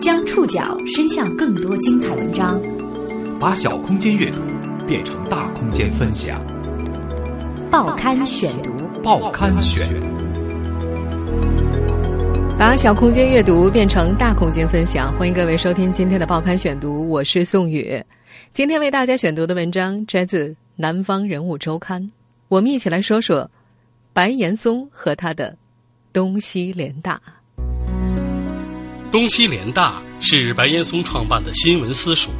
将触角伸向更多精彩文章，把小空间阅读变成大空间分享。报刊选读，报刊选，把小空间阅读变成大空间分享。欢迎各位收听今天的报刊选读，我是宋宇。今天为大家选读的文章摘自《南方人物周刊》，我们一起来说说白岩松和他的东西联大。东西联大是白岩松创办的新闻私塾，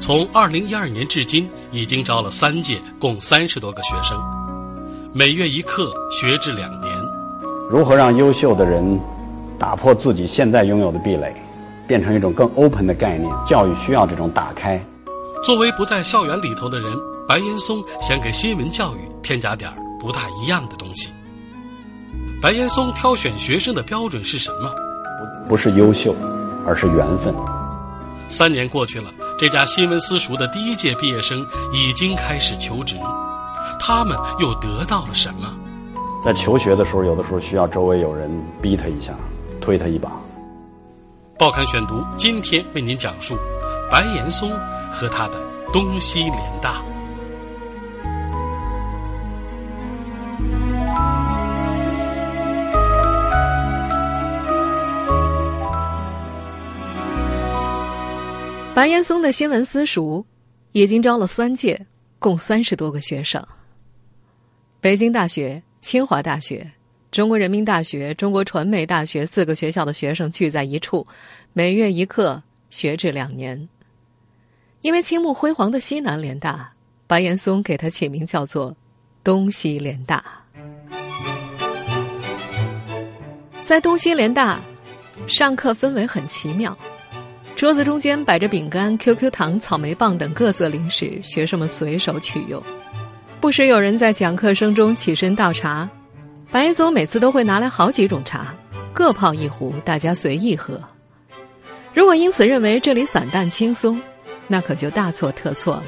从二零一二年至今，已经招了三届，共三十多个学生，每月一课，学制两年。如何让优秀的人打破自己现在拥有的壁垒，变成一种更 open 的概念？教育需要这种打开。作为不在校园里头的人，白岩松想给新闻教育添加点儿不大一样的东西。白岩松挑选学生的标准是什么？不不是优秀，而是缘分。三年过去了，这家新闻私塾的第一届毕业生已经开始求职，他们又得到了什么？在求学的时候，有的时候需要周围有人逼他一下，推他一把。报刊选读今天为您讲述白岩松和他的东西联大。白岩松的新闻私塾已经招了三届，共三十多个学生。北京大学、清华大学、中国人民大学、中国传媒大学四个学校的学生聚在一处，每月一课，学制两年。因为青木辉煌的西南联大，白岩松给他起名叫做“东西联大”。在东西联大，上课氛围很奇妙。桌子中间摆着饼干、QQ 糖、草莓棒等各色零食，学生们随手取用。不时有人在讲课声中起身倒茶，白岩松每次都会拿来好几种茶，各泡一壶，大家随意喝。如果因此认为这里散淡轻松，那可就大错特错了。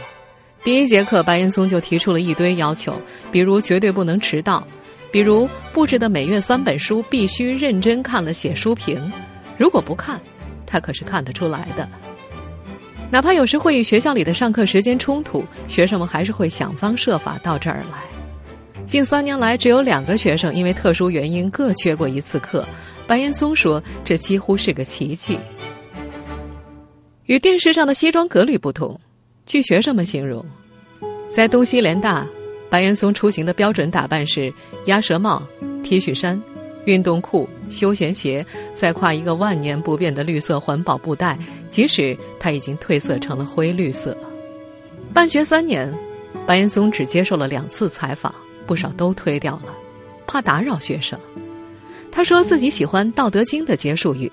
第一节课，白岩松就提出了一堆要求，比如绝对不能迟到，比如布置的每月三本书必须认真看了写书评，如果不看。他可是看得出来的，哪怕有时会与学校里的上课时间冲突，学生们还是会想方设法到这儿来。近三年来，只有两个学生因为特殊原因各缺过一次课。白岩松说：“这几乎是个奇迹。”与电视上的西装革履不同，据学生们形容，在东西联大，白岩松出行的标准打扮是鸭舌帽、T 恤衫。运动裤、休闲鞋，再挎一个万年不变的绿色环保布袋，即使它已经褪色成了灰绿色。办学三年，白岩松只接受了两次采访，不少都推掉了，怕打扰学生。他说自己喜欢《道德经》的结束语，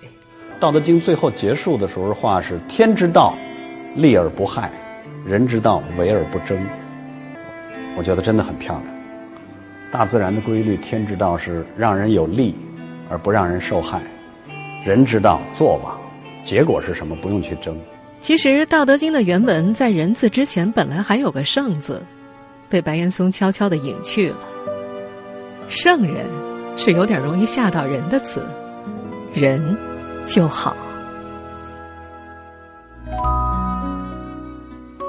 《道德经》最后结束的时候话是“天之道，利而不害；人之道，为而不争。”我觉得真的很漂亮。大自然的规律，天之道是让人有利，而不让人受害；人之道做吧，结果是什么不用去争。其实《道德经》的原文在“人”字之前本来还有个“圣”字，被白岩松悄悄的隐去了。圣人是有点容易吓到人的词，人就好。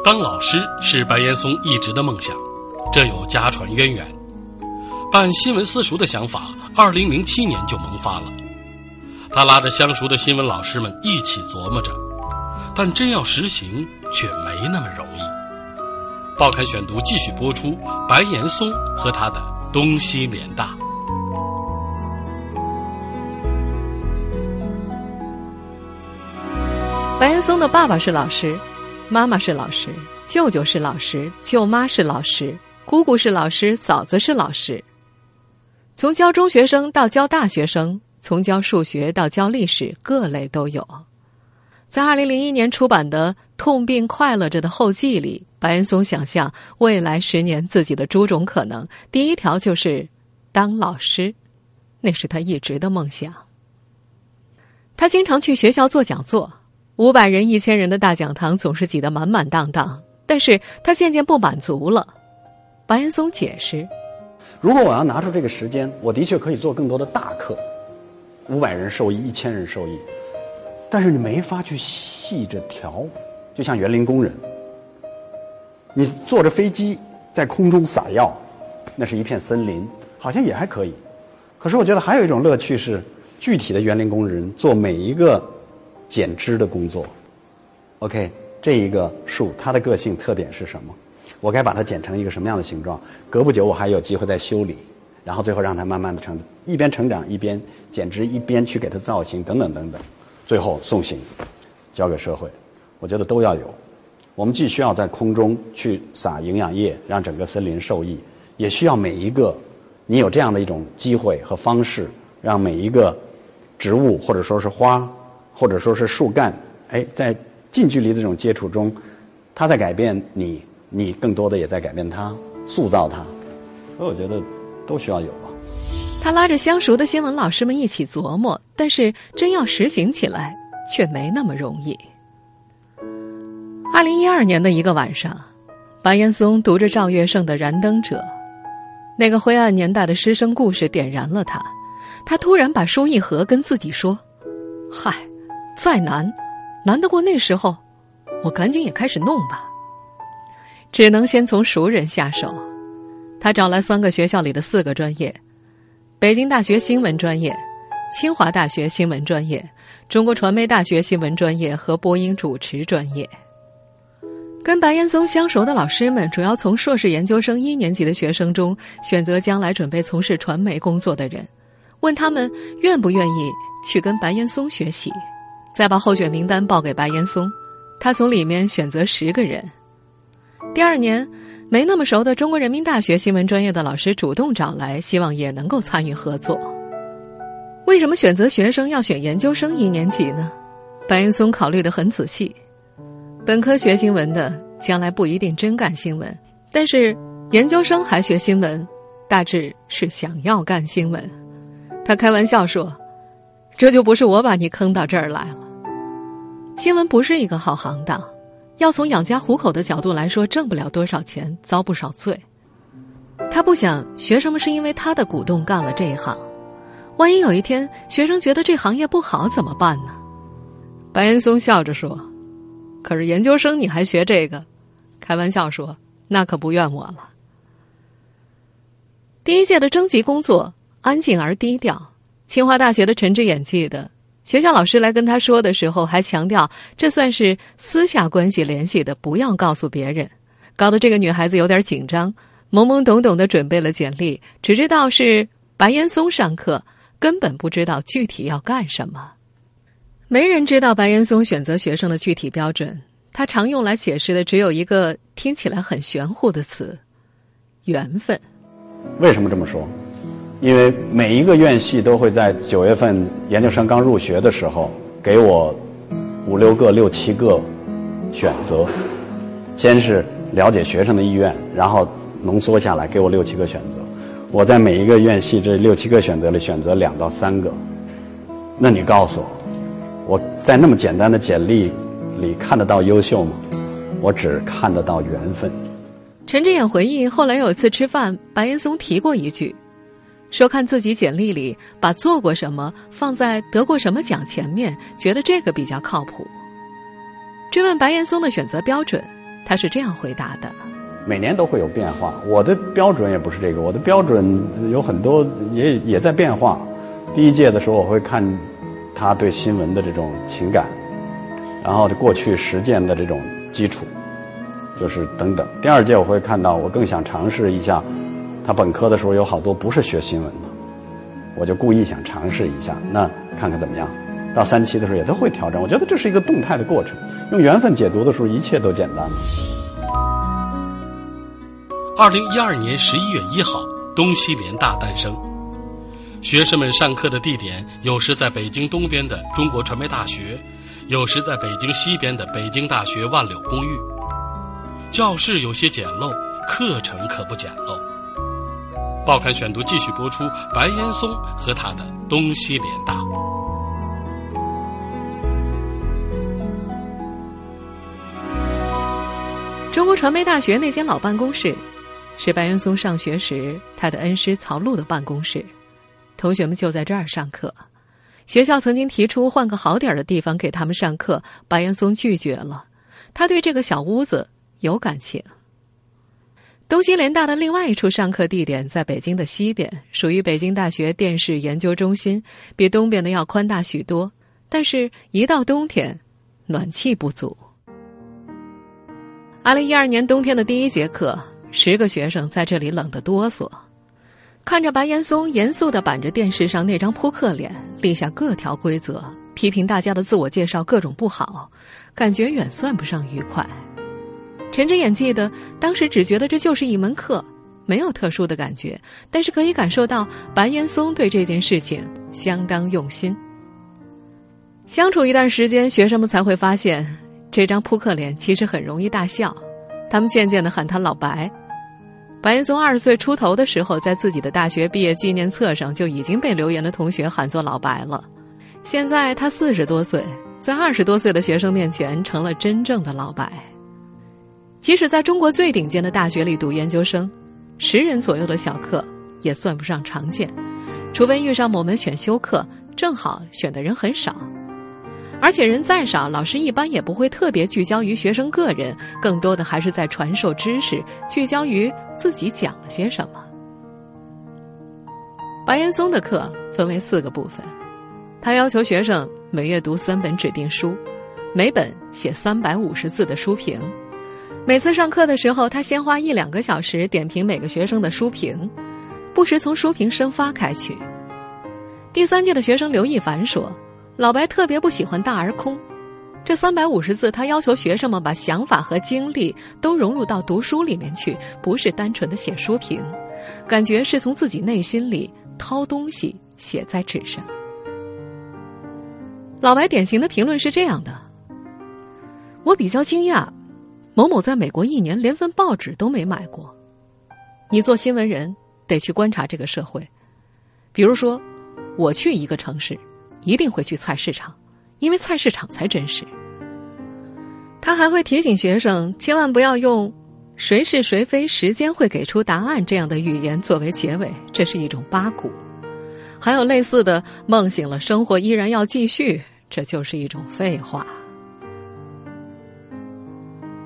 当老师是白岩松一直的梦想，这有家传渊源。办新闻私塾的想法，二零零七年就萌发了。他拉着相熟的新闻老师们一起琢磨着，但真要实行却没那么容易。报刊选读继续播出：白岩松和他的东西联大。白岩松的爸爸是老师，妈妈是老师，舅舅是老师，舅妈是老师，姑姑是老师，嫂子是老师。从教中学生到教大学生，从教数学到教历史，各类都有。在二零零一年出版的《痛并快乐着》的后记里，白岩松想象未来十年自己的诸种可能，第一条就是当老师，那是他一直的梦想。他经常去学校做讲座，五百人、一千人的大讲堂总是挤得满满当当，但是他渐渐不满足了。白岩松解释。如果我要拿出这个时间，我的确可以做更多的大课，五百人受益，一千人受益，但是你没法去细着调，就像园林工人，你坐着飞机在空中撒药，那是一片森林，好像也还可以。可是我觉得还有一种乐趣是，具体的园林工人做每一个剪枝的工作。OK，这一个树它的个性特点是什么？我该把它剪成一个什么样的形状？隔不久我还有机会再修理，然后最后让它慢慢的成，一边成长一边剪枝，一边去给它造型，等等等等，最后送行，交给社会。我觉得都要有。我们既需要在空中去撒营养液，让整个森林受益，也需要每一个你有这样的一种机会和方式，让每一个植物或者说是花，或者说是树干，哎，在近距离的这种接触中，它在改变你，你更多的也在改变他，塑造他。所以我觉得都需要有啊。他拉着相熟的新闻老师们一起琢磨，但是真要实行起来，却没那么容易。二零一二年的一个晚上，白岩松读着赵月胜的《燃灯者》，那个灰暗年代的师生故事点燃了他。他突然把书一合，跟自己说：“嗨，再难，难得过那时候，我赶紧也开始弄吧。只能先从熟人下手。他找来三个学校里的四个专业：北京大学新闻专业、清华大学新闻专业、中国传媒大学新闻专业和播音主持专业。”跟白岩松相熟的老师们，主要从硕士研究生一年级的学生中选择将来准备从事传媒工作的人，问他们愿不愿意去跟白岩松学习，再把候选名单报给白岩松，他从里面选择十个人。第二年，没那么熟的中国人民大学新闻专业的老师主动找来，希望也能够参与合作。为什么选择学生要选研究生一年级呢？白岩松考虑的很仔细。本科学新闻的将来不一定真干新闻，但是研究生还学新闻，大致是想要干新闻。他开玩笑说：“这就不是我把你坑到这儿来了。新闻不是一个好行当，要从养家糊口的角度来说，挣不了多少钱，遭不少罪。他不想学生们是因为他的鼓动干了这一行，万一有一天学生觉得这行业不好怎么办呢？”白岩松笑着说。可是研究生你还学这个，开玩笑说那可不怨我了。第一届的征集工作安静而低调，清华大学的陈志远记得，学校老师来跟他说的时候，还强调这算是私下关系联系的，不要告诉别人，搞得这个女孩子有点紧张，懵懵懂懂的准备了简历，只知道是白岩松上课，根本不知道具体要干什么。没人知道白岩松选择学生的具体标准，他常用来解释的只有一个听起来很玄乎的词：缘分。为什么这么说？因为每一个院系都会在九月份研究生刚入学的时候给我五六个、六七个选择，先是了解学生的意愿，然后浓缩下来给我六七个选择。我在每一个院系这六七个选择里选择两到三个。那你告诉我？我在那么简单的简历里看得到优秀吗？我只看得到缘分。陈志远回忆，后来有一次吃饭，白岩松提过一句，说看自己简历里把做过什么放在得过什么奖前面，觉得这个比较靠谱。追问白岩松的选择标准，他是这样回答的：每年都会有变化，我的标准也不是这个，我的标准有很多，也也在变化。第一届的时候，我会看。他对新闻的这种情感，然后过去实践的这种基础，就是等等。第二届我会看到，我更想尝试一下。他本科的时候有好多不是学新闻的，我就故意想尝试一下，那看看怎么样。到三期的时候也都会调整。我觉得这是一个动态的过程。用缘分解读的时候，一切都简单了。二零一二年十一月一号，东西联大诞生。学生们上课的地点有时在北京东边的中国传媒大学，有时在北京西边的北京大学万柳公寓。教室有些简陋，课程可不简陋。报刊选读继续播出白岩松和他的东西联大。中国传媒大学那间老办公室，是白岩松上学时他的恩师曹璐的办公室。同学们就在这儿上课，学校曾经提出换个好点的地方给他们上课，白岩松拒绝了。他对这个小屋子有感情。东西联大的另外一处上课地点在北京的西边，属于北京大学电视研究中心，比东边的要宽大许多。但是，一到冬天，暖气不足。二零一二年冬天的第一节课，十个学生在这里冷得哆嗦，看着白岩松严肃的板着电视上那张扑克脸，立下各条规则，批评大家的自我介绍各种不好，感觉远算不上愉快。陈志远记得，当时只觉得这就是一门课，没有特殊的感觉，但是可以感受到白岩松对这件事情相当用心。相处一段时间，学生们才会发现。这张扑克脸其实很容易大笑，他们渐渐的喊他老白。白岩松二十岁出头的时候，在自己的大学毕业纪念册上就已经被留言的同学喊作老白了。现在他四十多岁，在二十多岁的学生面前成了真正的老白。即使在中国最顶尖的大学里读研究生，十人左右的小课也算不上常见，除非遇上某门选修课，正好选的人很少。而且人再少，老师一般也不会特别聚焦于学生个人，更多的还是在传授知识，聚焦于自己讲了些什么。白岩松的课分为四个部分，他要求学生每月读三本指定书，每本写三百五十字的书评。每次上课的时候，他先花一两个小时点评每个学生的书评，不时从书评生发开去。第三届的学生刘亦凡说。老白特别不喜欢大而空，这三百五十字，他要求学生们把想法和经历都融入到读书里面去，不是单纯的写书评，感觉是从自己内心里掏东西写在纸上。老白典型的评论是这样的：我比较惊讶，某某在美国一年连份报纸都没买过。你做新闻人得去观察这个社会，比如说，我去一个城市。一定会去菜市场，因为菜市场才真实。他还会提醒学生，千万不要用“谁是谁非，时间会给出答案”这样的语言作为结尾，这是一种八股。还有类似的“梦醒了，生活依然要继续”，这就是一种废话。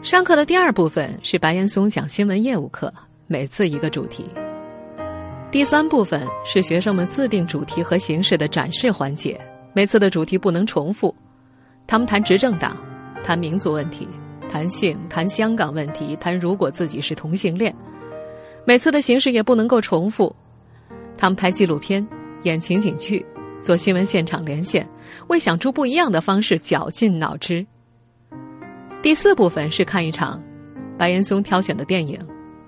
上课的第二部分是白岩松讲新闻业务课，每次一个主题。第三部分是学生们自定主题和形式的展示环节。每次的主题不能重复，他们谈执政党，谈民族问题，谈性，谈香港问题，谈如果自己是同性恋。每次的形式也不能够重复，他们拍纪录片，演情景剧，做新闻现场连线，为想出不一样的方式绞尽脑汁。第四部分是看一场白岩松挑选的电影，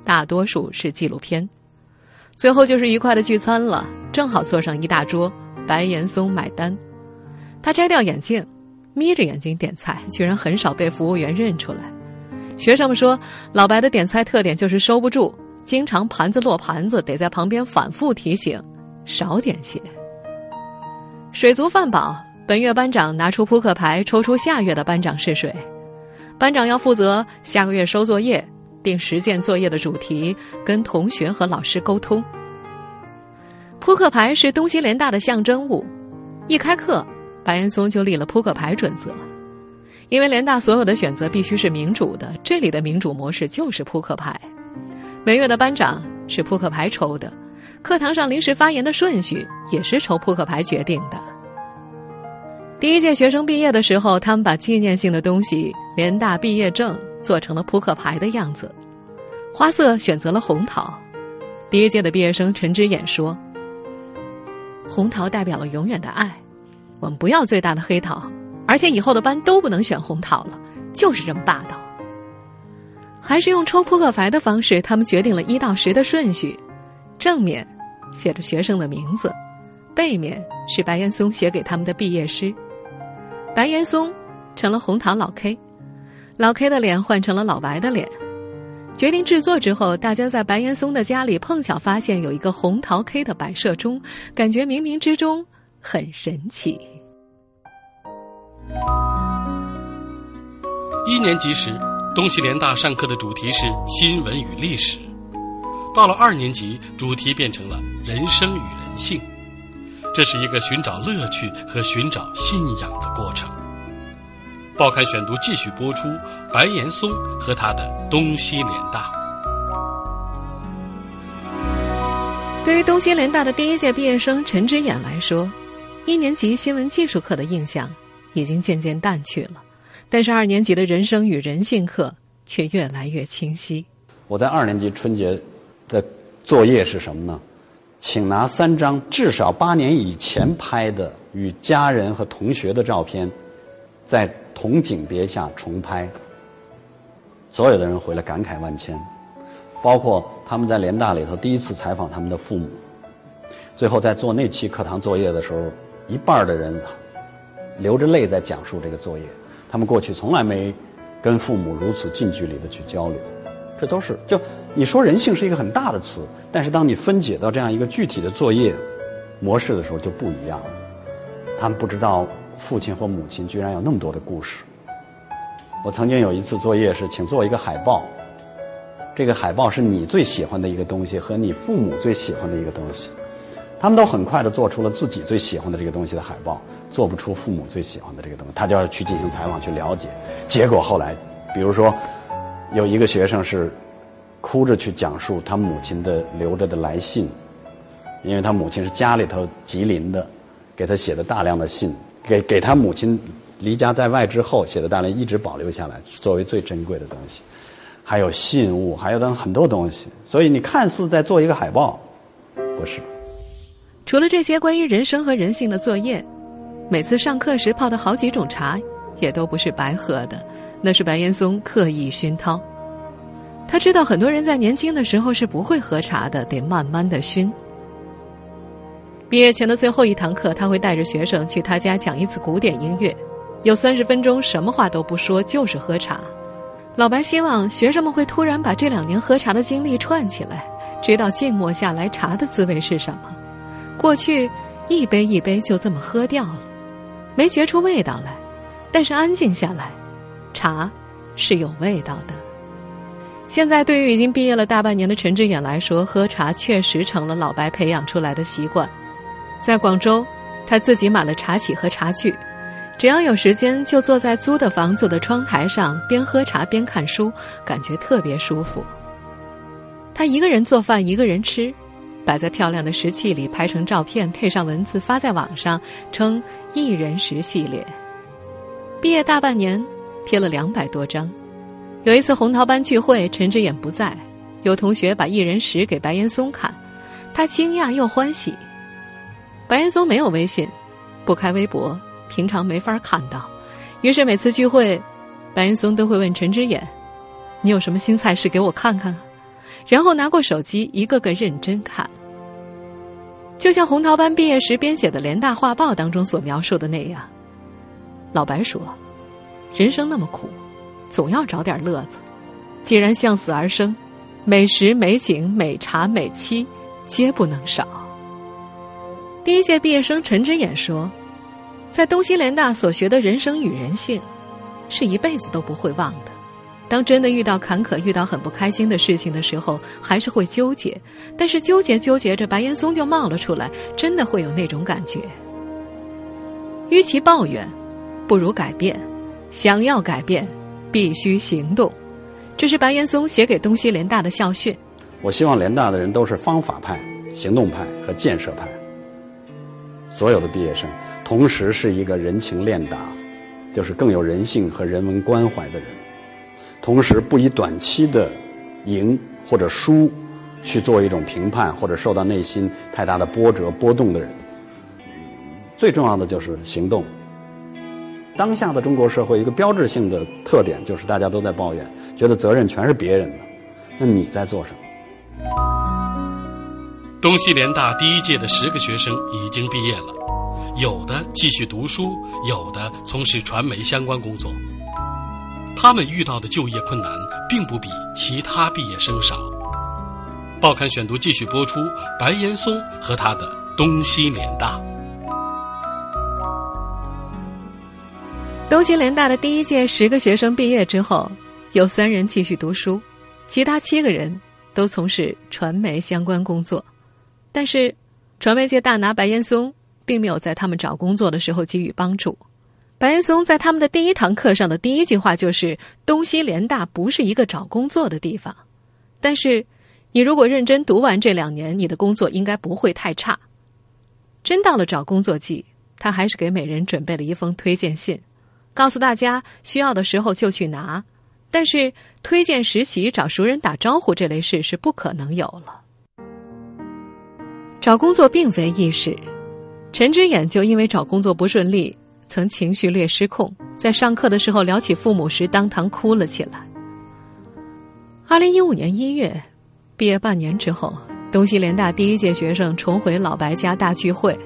大多数是纪录片。最后就是愉快的聚餐了，正好坐上一大桌，白岩松买单。他摘掉眼镜，眯着眼睛点菜，居然很少被服务员认出来。学生们说，老白的点菜特点就是收不住，经常盘子落盘子，得在旁边反复提醒，少点些。水族饭饱，本月班长拿出扑克牌，抽出下月的班长试水。班长要负责下个月收作业，定实践作业的主题，跟同学和老师沟通。扑克牌是东西联大的象征物，一开课。白岩松就立了扑克牌准则，因为联大所有的选择必须是民主的，这里的民主模式就是扑克牌。每月的班长是扑克牌抽的，课堂上临时发言的顺序也是抽扑克牌决定的。第一届学生毕业的时候，他们把纪念性的东西——联大毕业证做成了扑克牌的样子，花色选择了红桃。第一届的毕业生陈之眼说：“红桃代表了永远的爱。”我们不要最大的黑桃，而且以后的班都不能选红桃了，就是这么霸道。还是用抽扑克牌的方式，他们决定了一到十的顺序：正面写着学生的名字，背面是白岩松写给他们的毕业诗。白岩松成了红桃老 K，老 K 的脸换成了老白的脸。决定制作之后，大家在白岩松的家里碰巧发现有一个红桃 K 的摆设钟，感觉冥冥之中很神奇。一年级时，东西联大上课的主题是新闻与历史；到了二年级，主题变成了人生与人性。这这是一个寻找乐趣和寻找信仰的过程。报刊选读继续播出白岩松和他的东西联大。对于东西联大的第一届毕业生陈之眼来说，一年级新闻技术课的印象已经渐渐淡去了，但是二年级的人生与人性课却越来越清晰。我在二年级春节的作业是什么呢？请拿三张至少八年以前拍的与家人和同学的照片，在同景别下重拍。所有的人回来感慨万千，包括他们在联大里头第一次采访他们的父母。最后在做那期课堂作业的时候，一半的人流着泪在讲述这个作业。他们过去从来没跟父母如此近距离的去交流。这都是就你说人性是一个很大的词，但是当你分解到这样一个具体的作业模式的时候就不一样了。他们不知道父亲或母亲居然有那么多的故事。我曾经有一次作业是请做一个海报，这个海报是你最喜欢的一个东西和你父母最喜欢的一个东西，他们都很快的做出了自己最喜欢的这个东西的海报，做不出父母最喜欢的这个东西，他就要去进行采访去了解。结果后来，比如说。有一个学生是哭着去讲述他母亲的留着的来信，因为他母亲是家里头吉林的，给他写的大量的信，给给他母亲离家在外之后写的大量，一直保留下来作为最珍贵的东西，还有信物，还有等很多东西。所以你看似在做一个海报，不是。除了这些关于人生和人性的作业，每次上课时泡的好几种茶，也都不是白喝的。那是白岩松刻意熏陶。他知道很多人在年轻的时候是不会喝茶的，得慢慢的熏。毕业前的最后一堂课，他会带着学生去他家讲一次古典音乐，有三十分钟什么话都不说，就是喝茶。老白希望学生们会突然把这两年喝茶的经历串起来，知道静默下来茶的滋味是什么。过去一杯一杯就这么喝掉了，没觉出味道来，但是安静下来。茶是有味道的。现在，对于已经毕业了大半年的陈志远来说，喝茶确实成了老白培养出来的习惯。在广州，他自己买了茶洗和茶具，只要有时间，就坐在租的房子的窗台上，边喝茶边看书，感觉特别舒服。他一个人做饭，一个人吃，摆在漂亮的石器里，拍成照片，配上文字，发在网上，称“一人食”系列。毕业大半年。贴了两百多张。有一次红桃班聚会，陈之眼不在，有同学把一人食给白岩松看，他惊讶又欢喜。白岩松没有微信，不开微博，平常没法看到。于是每次聚会，白岩松都会问陈之眼：“你有什么新菜式给我看看？”然后拿过手机，一个个认真看。就像红桃班毕业时编写的联大画报当中所描述的那样，老白说。人生那么苦，总要找点乐子。既然向死而生，美食、美景、美茶、美妻，皆不能少。第一届毕业生陈之衍说：“在东西联大所学的人生与人性，是一辈子都不会忘的。当真的遇到坎坷、遇到很不开心的事情的时候，还是会纠结。但是纠结纠结着，白岩松就冒了出来，真的会有那种感觉。与其抱怨，不如改变。”想要改变，必须行动。这是白岩松写给东西联大的校训。我希望联大的人都是方法派、行动派和建设派。所有的毕业生，同时是一个人情练达，就是更有人性和人文关怀的人。同时，不以短期的赢或者输去做一种评判，或者受到内心太大的波折波动的人。最重要的就是行动。当下的中国社会一个标志性的特点就是大家都在抱怨，觉得责任全是别人的。那你在做什么？东西联大第一届的十个学生已经毕业了，有的继续读书，有的从事传媒相关工作。他们遇到的就业困难并不比其他毕业生少。报刊选读继续播出：白岩松和他的东西联大。东西联大的第一届十个学生毕业之后，有三人继续读书，其他七个人都从事传媒相关工作。但是，传媒界大拿白岩松并没有在他们找工作的时候给予帮助。白岩松在他们的第一堂课上的第一句话就是：“东西联大不是一个找工作的地方。”但是，你如果认真读完这两年，你的工作应该不会太差。真到了找工作季，他还是给每人准备了一封推荐信，告诉大家需要的时候就去拿。但是，推荐实习、找熟人打招呼这类事是不可能有了。找工作并非易事，陈之眼就因为找工作不顺利。曾情绪略失控，在上课的时候聊起父母时，当堂哭了起来。二零一五年一月，毕业半年之后，东西联大第一届学生重回老白家大聚会，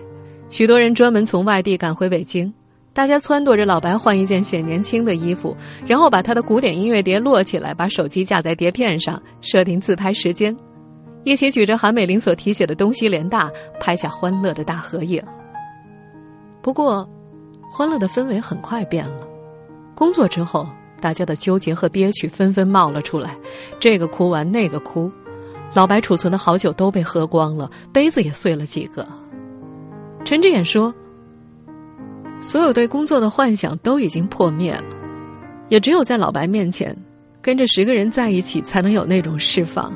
许多人专门从外地赶回北京，大家撺掇着老白换一件显年轻的衣服，然后把他的古典音乐碟摞起来，把手机架在碟片上，设定自拍时间，一起举着韩美林所题写的“东西联大”拍下欢乐的大合影。不过。欢乐的氛围很快变了。工作之后，大家的纠结和憋屈纷纷冒了出来，这个哭完那个哭，老白储存的好酒都被喝光了，杯子也碎了几个。陈志远说：“所有对工作的幻想都已经破灭了，也只有在老白面前，跟这十个人在一起，才能有那种释放，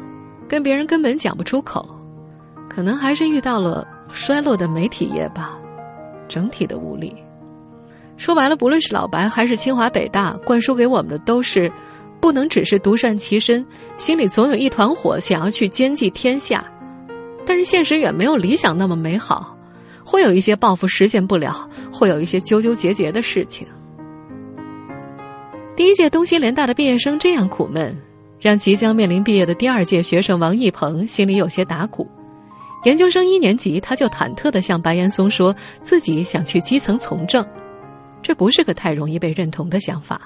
跟别人根本讲不出口。可能还是遇到了衰落的媒体业吧，整体的无力。”说白了，不论是老白还是清华北大，灌输给我们的都是，不能只是独善其身，心里总有一团火，想要去兼济天下。但是现实远没有理想那么美好，会有一些抱负实现不了，会有一些纠纠结结的事情。第一届东西联大的毕业生这样苦闷，让即将面临毕业的第二届学生王一鹏心里有些打鼓。研究生一年级，他就忐忑地向白岩松说自己想去基层从政。这不是个太容易被认同的想法，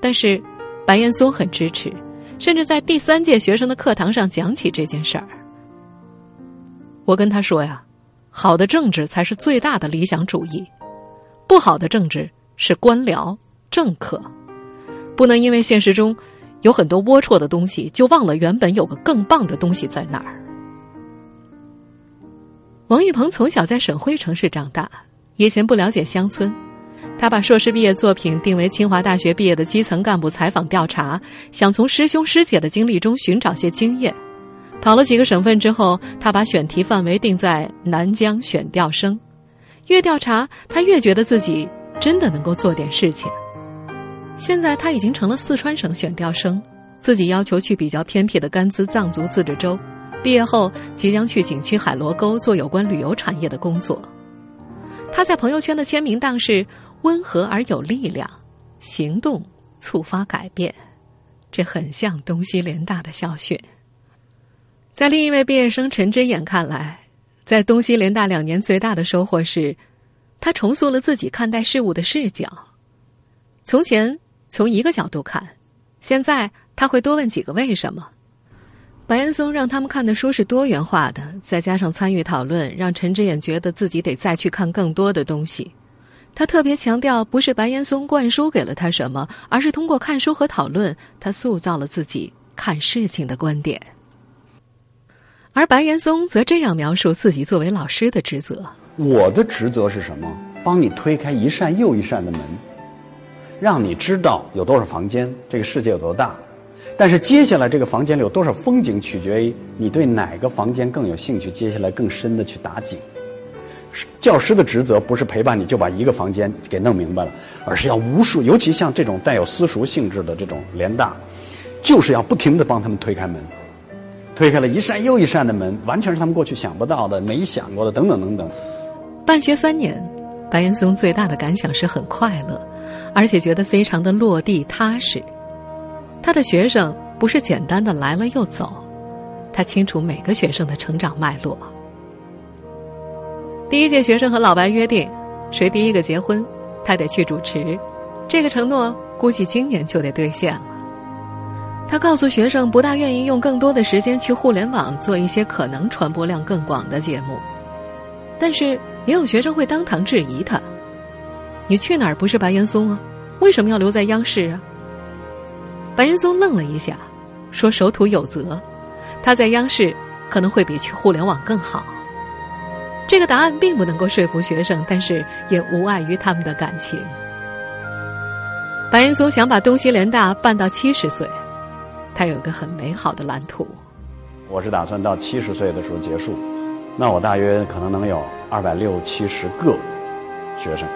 但是白岩松很支持，甚至在第三届学生的课堂上讲起这件事儿。我跟他说呀，好的政治才是最大的理想主义，不好的政治是官僚政客，不能因为现实中有很多龌龊的东西，就忘了原本有个更棒的东西在哪儿。王一鹏从小在省会城市长大，以前不了解乡村。他把硕士毕业作品定为清华大学毕业的基层干部采访调查，想从师兄师姐的经历中寻找些经验。跑了几个省份之后，他把选题范围定在南疆选调生。越调查，他越觉得自己真的能够做点事情。现在他已经成了四川省选调生，自己要求去比较偏僻的甘孜藏族自治州。毕业后，即将去景区海螺沟做有关旅游产业的工作。他在朋友圈的签名档是。温和而有力量，行动触发改变，这很像东西联大的校训。在另一位毕业生陈之眼看来，在东西联大两年最大的收获是，他重塑了自己看待事物的视角。从前从一个角度看，现在他会多问几个为什么。白岩松让他们看的书是多元化的，再加上参与讨论，让陈之眼觉得自己得再去看更多的东西。他特别强调，不是白岩松灌输给了他什么，而是通过看书和讨论，他塑造了自己看事情的观点。而白岩松则这样描述自己作为老师的职责：“我的职责是什么？帮你推开一扇又一扇的门，让你知道有多少房间，这个世界有多大。但是接下来这个房间里有多少风景，取决于你对哪个房间更有兴趣，接下来更深的去打景。”教师的职责不是陪伴你就把一个房间给弄明白了，而是要无数，尤其像这种带有私塾性质的这种联大，就是要不停的帮他们推开门，推开了一扇又一扇的门，完全是他们过去想不到的、没想过的，等等等等。办学三年，白岩松最大的感想是很快乐，而且觉得非常的落地踏实。他的学生不是简单的来了又走，他清楚每个学生的成长脉络。第一届学生和老白约定，谁第一个结婚，他得去主持。这个承诺估计今年就得兑现了。他告诉学生，不大愿意用更多的时间去互联网做一些可能传播量更广的节目。但是也有学生会当堂质疑他：“你去哪儿不是白岩松啊？为什么要留在央视啊？”白岩松愣了一下，说：“守土有责，他在央视可能会比去互联网更好。”这个答案并不能够说服学生，但是也无碍于他们的感情。白岩松想把东西联大办到七十岁，他有个很美好的蓝图。我是打算到七十岁的时候结束，那我大约可能能有二百六七十个学生。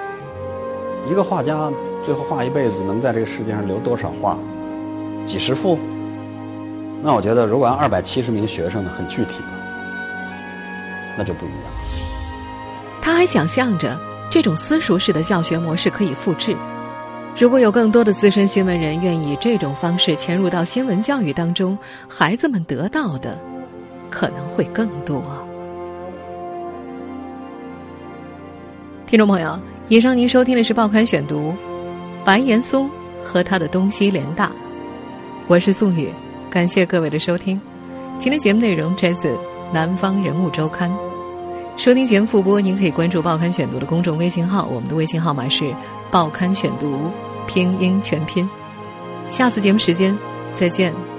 一个画家最后画一辈子，能在这个世界上留多少画？几十幅？那我觉得，如果按二百七十名学生呢，很具体的，那就不一样。他还想象着这种私塾式的教学模式可以复制。如果有更多的资深新闻人愿意以这种方式潜入到新闻教育当中，孩子们得到的可能会更多。听众朋友，以上您收听的是《报刊选读》，白岩松和他的东西联大，我是宋宇。感谢各位的收听，今天节目内容摘自《南方人物周刊》。收听节目复播，您可以关注《报刊选读》的公众微信号，我们的微信号码是《报刊选读》拼音全拼。下次节目时间再见。